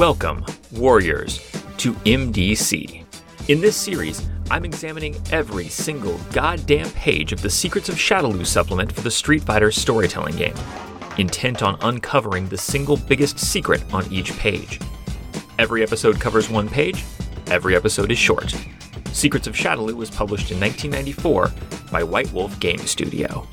Welcome, Warriors, to MDC. In this series, I'm examining every single goddamn page of the Secrets of Shadaloo supplement for the Street Fighter storytelling game, intent on uncovering the single biggest secret on each page. Every episode covers one page, every episode is short. Secrets of Shadaloo was published in 1994 by White Wolf Game Studio.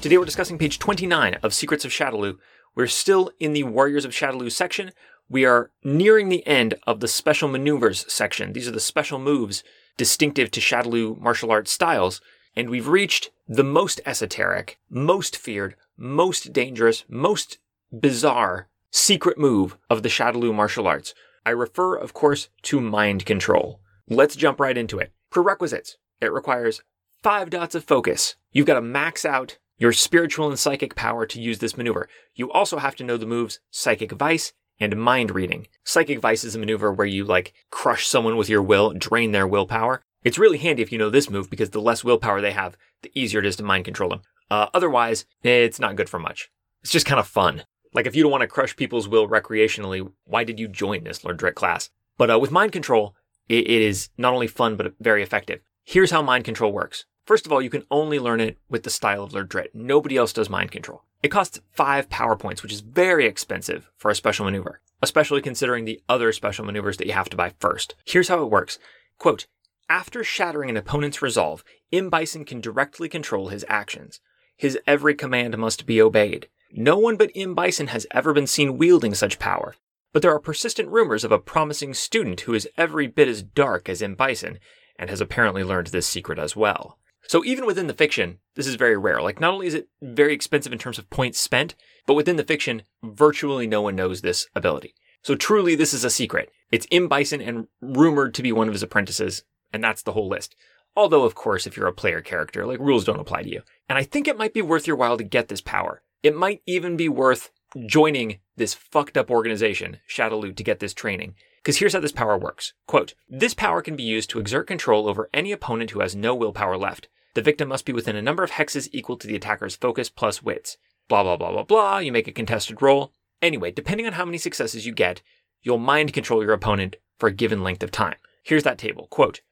Today we're discussing page 29 of Secrets of Shadaloo. We're still in the Warriors of Shadaloo section, we are nearing the end of the special maneuvers section. These are the special moves distinctive to Shadaloo martial arts styles, and we've reached the most esoteric, most feared, most dangerous, most bizarre secret move of the Shadaloo martial arts. I refer, of course, to mind control. Let's jump right into it. Prerequisites. It requires five dots of focus. You've got to max out your spiritual and psychic power to use this maneuver. You also have to know the moves Psychic Vice and mind reading. Psychic Vice is a maneuver where you like crush someone with your will, drain their willpower. It's really handy if you know this move because the less willpower they have, the easier it is to mind control them. Uh, otherwise, it's not good for much. It's just kind of fun. Like if you don't want to crush people's will recreationally, why did you join this Lord Dret class? But uh, with mind control, it, it is not only fun but very effective. Here's how mind control works. First of all, you can only learn it with the style of Lord Dret. Nobody else does mind control. It costs five power points, which is very expensive for a special maneuver, especially considering the other special maneuvers that you have to buy first. Here's how it works. Quote, after shattering an opponent's resolve, M. Bison can directly control his actions. His every command must be obeyed. No one but M. Bison has ever been seen wielding such power, but there are persistent rumors of a promising student who is every bit as dark as M. Bison, and has apparently learned this secret as well. So even within the fiction, this is very rare. Like not only is it very expensive in terms of points spent, but within the fiction, virtually no one knows this ability. So truly this is a secret. It's M. Bison and rumored to be one of his apprentices, and that's the whole list. Although, of course, if you're a player character, like rules don't apply to you. And I think it might be worth your while to get this power. It might even be worth joining this fucked up organization, Shadaloo, to get this training. Because here's how this power works. Quote, this power can be used to exert control over any opponent who has no willpower left. The victim must be within a number of hexes equal to the attacker's focus plus wits. Blah, blah, blah, blah, blah. You make a contested roll. Anyway, depending on how many successes you get, you'll mind control your opponent for a given length of time. Here's that table. Quote,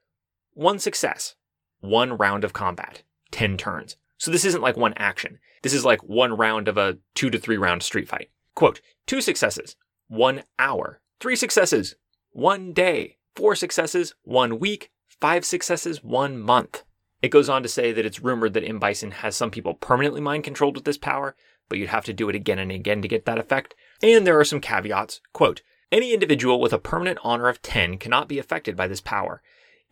one success, one round of combat, 10 turns. So this isn't like one action. This is like one round of a two to three round street fight. Quote, two successes, one hour. Three successes, one day. Four successes, one week. Five successes, one month. It goes on to say that it's rumored that M. Bison has some people permanently mind controlled with this power, but you'd have to do it again and again to get that effect. And there are some caveats. Quote, any individual with a permanent honor of 10 cannot be affected by this power.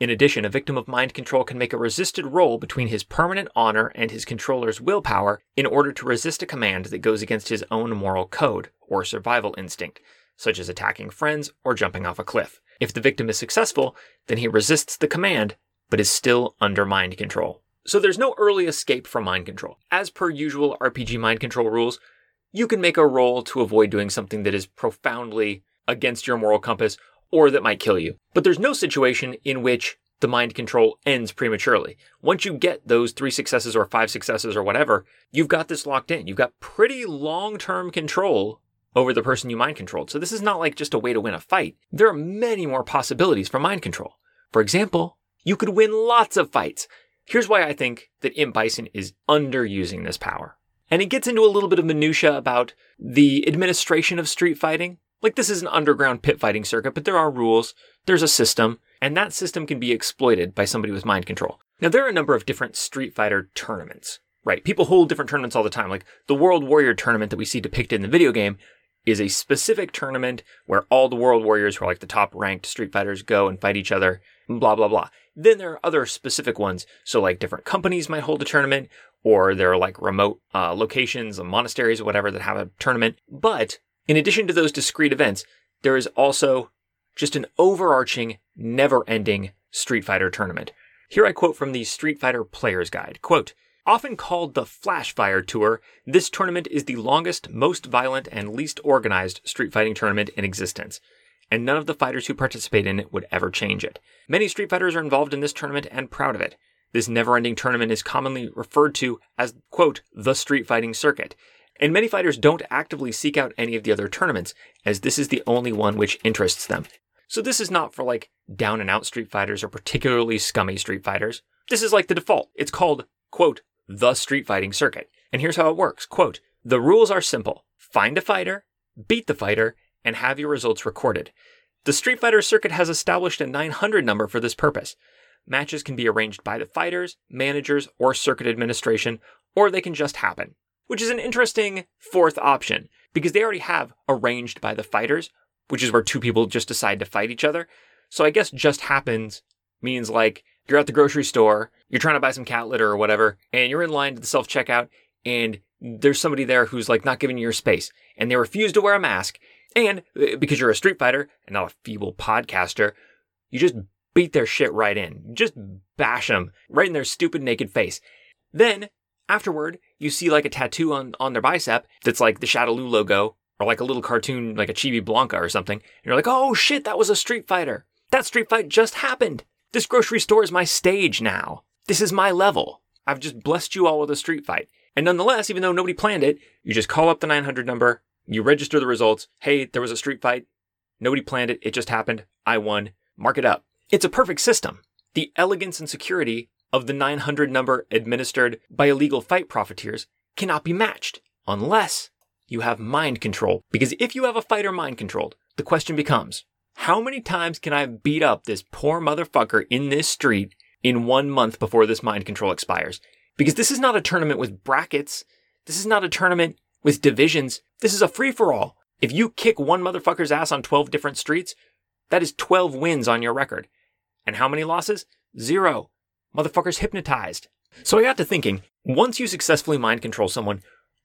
In addition, a victim of mind control can make a resisted roll between his permanent honor and his controller's willpower in order to resist a command that goes against his own moral code or survival instinct, such as attacking friends or jumping off a cliff. If the victim is successful, then he resists the command but is still under mind control. So there's no early escape from mind control. As per usual RPG mind control rules, you can make a roll to avoid doing something that is profoundly against your moral compass or that might kill you. But there's no situation in which the mind control ends prematurely. Once you get those three successes or five successes or whatever, you've got this locked in. You've got pretty long term control over the person you mind controlled. So this is not like just a way to win a fight. There are many more possibilities for mind control. For example, you could win lots of fights. Here's why I think that M. Bison is underusing this power. And it gets into a little bit of minutia about the administration of street fighting. Like this is an underground pit fighting circuit, but there are rules, there's a system, and that system can be exploited by somebody with mind control. Now there are a number of different Street Fighter tournaments, right? People hold different tournaments all the time. Like the World Warrior tournament that we see depicted in the video game is a specific tournament where all the World Warriors who are like the top ranked Street Fighters go and fight each other, blah, blah, blah. Then there are other specific ones. So like different companies might hold a tournament or there are like remote uh, locations, monasteries, or whatever that have a tournament. But in addition to those discrete events, there is also just an overarching, never ending Street Fighter tournament. Here I quote from the Street Fighter Player's Guide. Quote, Often called the Flashfire Tour, this tournament is the longest, most violent, and least organized street fighting tournament in existence and none of the fighters who participate in it would ever change it. Many Street Fighters are involved in this tournament and proud of it. This never ending tournament is commonly referred to as, quote, the street fighting circuit, And many fighters don't actively seek out any of the other tournaments, as this is the only one which interests them. So this is not for like down and out Street Fighters or particularly scummy Street Fighters. This is like the default. It's called, quote, the Street Fighting Circuit. And here's how it works. Quote, the rules are simple. Find a fighter, beat the fighter, and have your results recorded. The Street Fighter circuit has established a 900 number for this purpose. Matches can be arranged by the fighters, managers, or circuit administration, or they can just happen, which is an interesting fourth option because they already have arranged by the fighters, which is where two people just decide to fight each other. So I guess just happens means like you're at the grocery store, you're trying to buy some cat litter or whatever, and you're in line to the self checkout, and there's somebody there who's like not giving you your space, and they refuse to wear a mask, and uh, because you're a Street Fighter and not a feeble podcaster, you just beat their shit right in. You just bash them right in their stupid naked face. Then, afterward, you see like a tattoo on, on their bicep that's like the Shadaloo logo or like a little cartoon like a Chibi Blanka or something. And you're like, oh shit, that was a Street Fighter. That Street Fight just happened. This grocery store is my stage now. This is my level. I've just blessed you all with a Street Fight. And nonetheless, even though nobody planned it, you just call up the 900 number, you register the results. Hey, there was a street fight. Nobody planned it. It just happened. I won. Mark it up. It's a perfect system. The elegance and security of the 900 number administered by illegal fight profiteers cannot be matched unless you have mind control. Because if you have a fighter mind controlled, the question becomes, how many times can I beat up this poor motherfucker in this street in one month before this mind control expires? Because this is not a tournament with brackets. This is not a tournament with divisions, this is a free for all. If you kick one motherfucker's ass on 12 different streets, that is 12 wins on your record. And how many losses? Zero. Motherfuckers hypnotized. So I got to thinking, once you successfully mind control someone,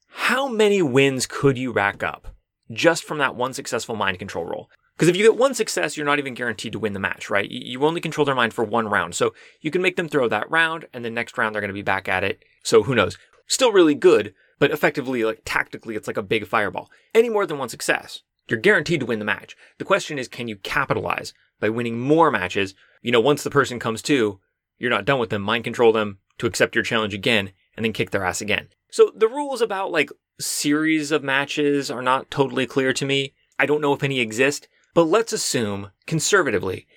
how many wins could you rack up just from that one successful mind control roll? Because if you get one success, you're not even guaranteed to win the match, right? You only control their mind for one round. So you can make them throw that round, and the next round they're going to be back at it. So who knows? Still really good, but effectively, like tactically, it's like a big fireball. Any more than one success, you're guaranteed to win the match. The question is, can you capitalize by winning more matches? You know, once the person comes to, you're not done with them, mind control them to accept your challenge again, and then kick their ass again. So the rules about like series of matches are not totally clear to me. I don't know if any exist, but let's assume, conservatively,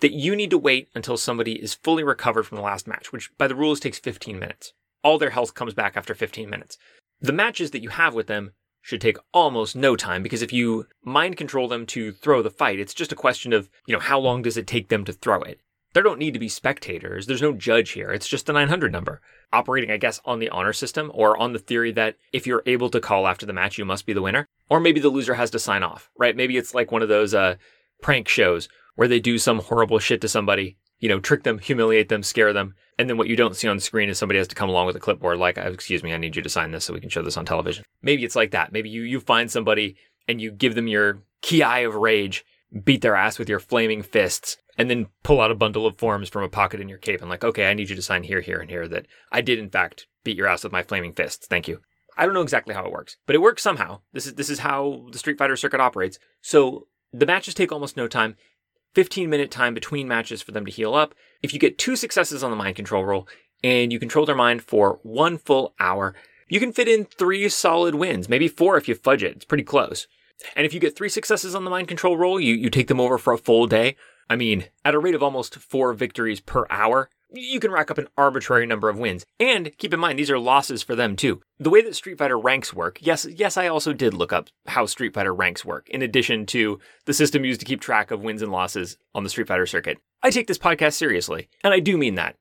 that you need to wait until somebody is fully recovered from the last match, which by the rules takes 15 minutes. All their health comes back after 15 minutes the matches that you have with them should take almost no time because if you mind control them to throw the fight, it's just a question of, you know, how long does it take them to throw it? There don't need to be spectators. There's no judge here. It's just the 900 number. Operating, I guess, on the honor system or on the theory that if you're able to call after the match, you must be the winner. Or maybe the loser has to sign off, right? Maybe it's like one of those uh, prank shows where they do some horrible shit to somebody, you know, trick them, humiliate them, scare them, and then what you don't see on screen is somebody has to come along with a clipboard, like, uh, excuse me, I need you to sign this so we can show this on television. Maybe it's like that. Maybe you, you find somebody and you give them your ki eye of rage, beat their ass with your flaming fists, and then pull out a bundle of forms from a pocket in your cape and like, okay, I need you to sign here, here, and here that I did in fact beat your ass with my flaming fists. Thank you. I don't know exactly how it works, but it works somehow. This is this is how the Street Fighter circuit operates. So the matches take almost no time. 15 minute time between matches for them to heal up. If you get two successes on the mind control roll and you control their mind for one full hour, you can fit in three solid wins, maybe four if you fudge it. It's pretty close. And if you get three successes on the mind control roll, you, you take them over for a full day. I mean, at a rate of almost four victories per hour, you can rack up an arbitrary number of wins. And keep in mind, these are losses for them too. The way that Street Fighter ranks work, yes, yes, I also did look up how Street Fighter ranks work, in addition to the system used to keep track of wins and losses on the Street Fighter circuit. I take this podcast seriously, and I do mean that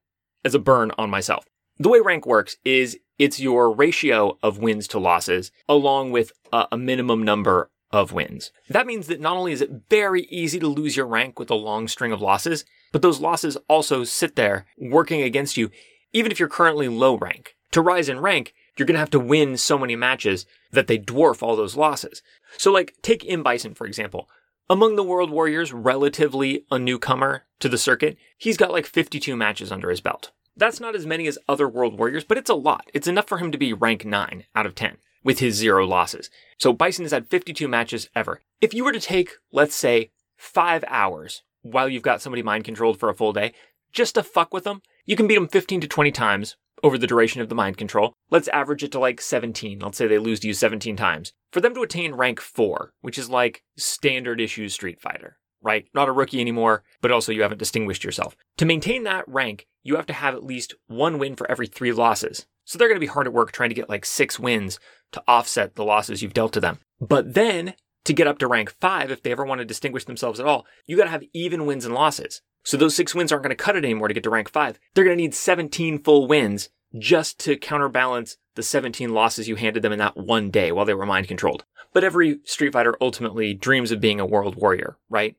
as a burn on myself. The way rank works is it's your ratio of wins to losses along with a, a minimum number of wins. That means that not only is it very easy to lose your rank with a long string of losses, but those losses also sit there working against you, even if you're currently low rank. To rise in rank, you're going to have to win so many matches that they dwarf all those losses. So, like, take M. Bison, for example. Among the World Warriors, relatively a newcomer to the circuit, he's got like 52 matches under his belt. That's not as many as other World Warriors, but it's a lot. It's enough for him to be rank 9 out of 10 with his zero losses. So Bison has had 52 matches ever. If you were to take, let's say, five hours while you've got somebody mind controlled for a full day, just to fuck with them, you can beat them 15 to 20 times over the duration of the mind control. Let's average it to like 17. Let's say they lose to you 17 times. For them to attain rank 4, which is like standard issue Street Fighter, right? Not a rookie anymore, but also you haven't distinguished yourself. To maintain that rank, you have to have at least one win for every three losses. So they're going to be hard at work trying to get like six wins to offset the losses you've dealt to them. But then to get up to rank five, if they ever want to distinguish themselves at all, you got to have even wins and losses. So those six wins aren't going to cut it anymore to get to rank five. They're going to need 17 full wins just to counterbalance the 17 losses you handed them in that one day while they were mind controlled. But every Street Fighter ultimately dreams of being a world warrior, right?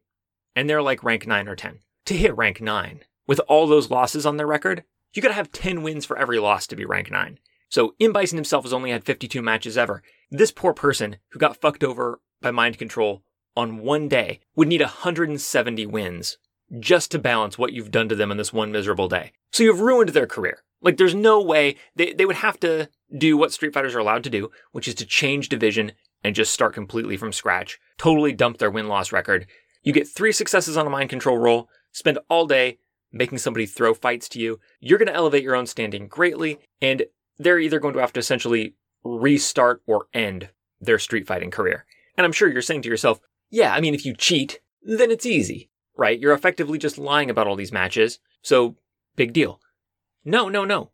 And they're like rank 9 or 10. To hit rank 9, with all those losses on their record, you gotta have 10 wins for every loss to be rank 9. So M. Bison himself has only had 52 matches ever. This poor person who got fucked over by mind control on one day would need 170 wins just to balance what you've done to them in this one miserable day. So you've ruined their career. Like there's no way they, they would have to do what Street Fighters are allowed to do, which is to change division and just start completely from scratch, totally dump their win loss record. You get three successes on a mind control roll, spend all day making somebody throw fights to you. You're going to elevate your own standing greatly, and they're either going to have to essentially restart or end their street fighting career. And I'm sure you're saying to yourself, yeah, I mean, if you cheat, then it's easy, right? You're effectively just lying about all these matches, so big deal. No, no, no.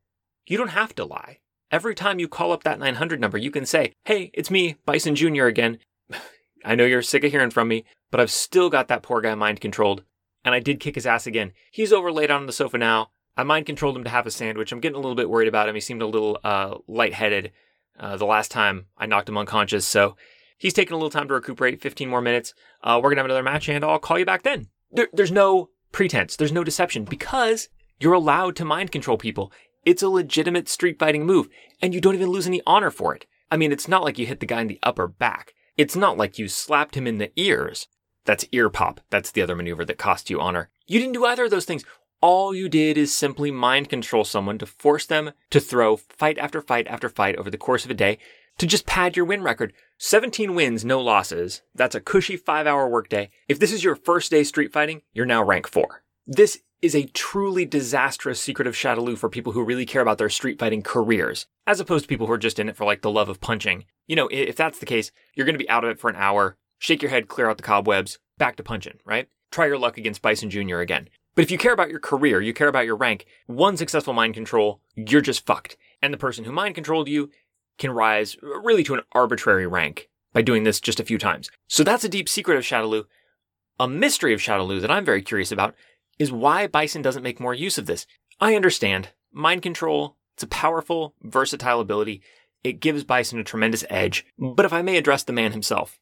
You don't have to lie. Every time you call up that 900 number, you can say, hey, it's me, Bison Jr. again. I know you're sick of hearing from me, but I've still got that poor guy mind controlled. And I did kick his ass again. He's over laid on the sofa now. I mind controlled him to have a sandwich. I'm getting a little bit worried about him. He seemed a little uh, lightheaded uh, the last time I knocked him unconscious. So he's taking a little time to recuperate, 15 more minutes. Uh, we're going to have another match, and I'll call you back then. There, there's no pretense, there's no deception because you're allowed to mind control people. It's a legitimate street fighting move, and you don't even lose any honor for it. I mean, it's not like you hit the guy in the upper back. It's not like you slapped him in the ears. That's ear pop. That's the other maneuver that cost you honor. You didn't do either of those things. All you did is simply mind control someone to force them to throw fight after fight after fight over the course of a day to just pad your win record. 17 wins, no losses. That's a cushy five hour workday. If this is your first day street fighting, you're now rank four. This is a truly disastrous secret of Shadaloo for people who really care about their street fighting careers, as opposed to people who are just in it for like the love of punching. You know, if that's the case, you're going to be out of it for an hour, shake your head, clear out the cobwebs, back to punching, right? Try your luck against Bison Jr. again. But if you care about your career, you care about your rank, one successful mind control, you're just fucked. And the person who mind controlled you can rise really to an arbitrary rank by doing this just a few times. So that's a deep secret of Shadaloo. A mystery of Shadaloo that I'm very curious about is why Bison doesn't make more use of this. I understand. Mind control, it's a powerful, versatile ability. It gives Bison a tremendous edge. But if I may address the man himself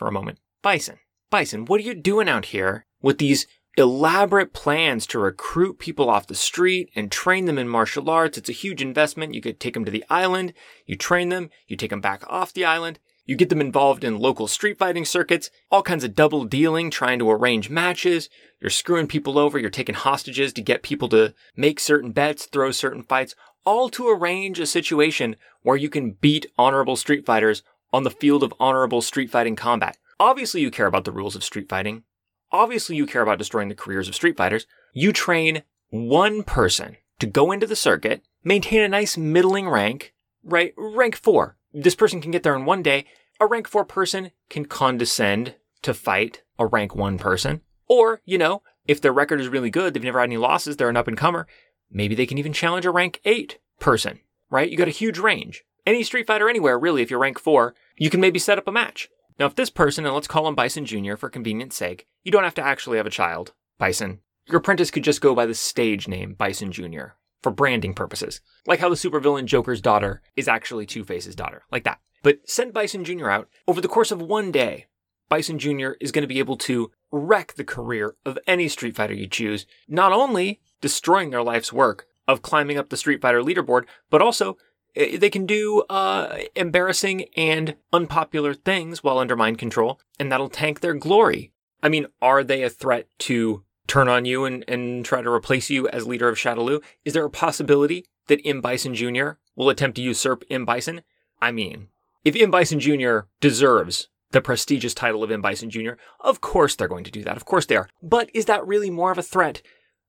for a moment. Bison, Bison, what are you doing out here with these elaborate plans to recruit people off the street and train them in martial arts? It's a huge investment. You could take them to the island, you train them, you take them back off the island, you get them involved in local street fighting circuits, all kinds of double dealing, trying to arrange matches. You're screwing people over, you're taking hostages to get people to make certain bets, throw certain fights, all to arrange a situation where you can beat honorable street fighters on the field of honorable street fighting combat. Obviously, you care about the rules of street fighting. Obviously, you care about destroying the careers of street fighters. You train one person to go into the circuit, maintain a nice middling rank, right? Rank four. This person can get there in one day a rank 4 person can condescend to fight a rank 1 person. Or, you know, if their record is really good, they've never had any losses, they're an up and comer, maybe they can even challenge a rank 8 person, right? You got a huge range. Any Street Fighter anywhere, really, if you're rank 4, you can maybe set up a match. Now, if this person, and let's call him Bison Jr. for convenience sake, you don't have to actually have a child, Bison. Your apprentice could just go by the stage name Bison Jr. for branding purposes. Like how the supervillain Joker's daughter is actually Two Face's daughter. Like that. But send Bison Jr. out. Over the course of one day, Bison Jr. is going to be able to wreck the career of any Street Fighter you choose, not only destroying their life's work of climbing up the Street Fighter leaderboard, but also they can do uh, embarrassing and unpopular things while under mind control, and that'll tank their glory. I mean, are they a threat to turn on you and, and try to replace you as leader of Shadaloo? Is there a possibility that M. Bison Jr. will attempt to usurp M. Bison? I mean, if M. Bison Jr. deserves the prestigious title of M. Bison Jr., of course they're going to do that. Of course they are. But is that really more of a threat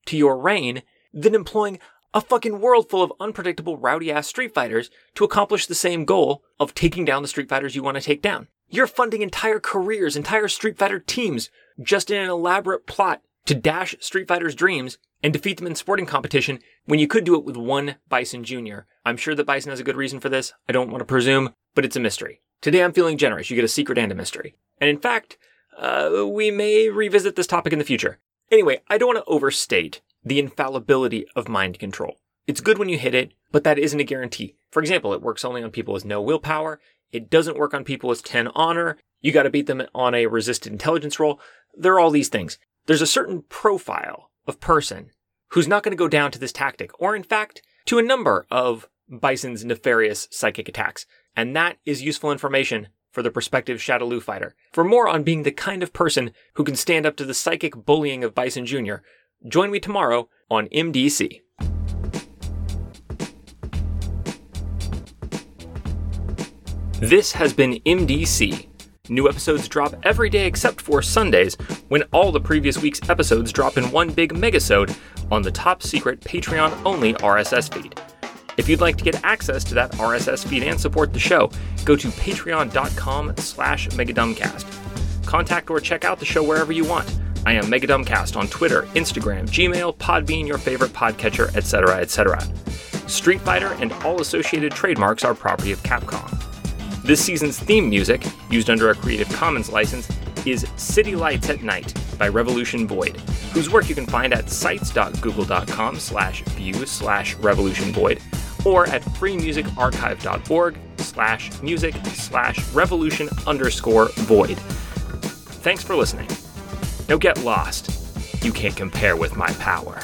to your reign than employing a fucking world full of unpredictable, rowdy ass Street Fighters to accomplish the same goal of taking down the Street Fighters you want to take down. You're funding entire careers, entire Street Fighter teams, just in an elaborate plot to dash Street Fighter's dreams and defeat them in sporting competition when you could do it with one Bison Jr. I'm sure that Bison has a good reason for this. I don't want to presume, but it's a mystery. Today I'm feeling generous. You get a secret and a mystery. And in fact, uh, we may revisit this topic in the future. Anyway, I don't want to overstate the infallibility of mind control. It's good when you hit it, but that isn't a guarantee. For example, it works only on people with no willpower. It doesn't work on people with 10 honor. You got to beat them on a resisted intelligence roll. There are all these things. There's a certain profile of person who's not going to go down to this tactic, or in fact, to a number of Bison's nefarious psychic attacks. And that is useful information for the prospective Shadaloo fighter. For more on being the kind of person who can stand up to the psychic bullying of Bison Jr., join me tomorrow on MDC. This has been MDC. New episodes drop every day except for Sundays, when all the previous week's episodes drop in one big megasode on the top secret Patreon only RSS feed. If you'd like to get access to that RSS feed and support the show, go to patreon.com slash megadumbcast. Contact or check out the show wherever you want. I am Megadumbcast on Twitter, Instagram, Gmail, Podbean, your favorite podcatcher, etc., etc. Street Fighter and all associated trademarks are property of Capcom. This season's theme music, used under a Creative Commons license, is City Lights at Night by Revolution Void, whose work you can find at sites.google.com slash view slash revolution void or at freemusicarchive.org slash music slash revolution underscore void. Thanks for listening. Don't get lost. You can't compare with my power.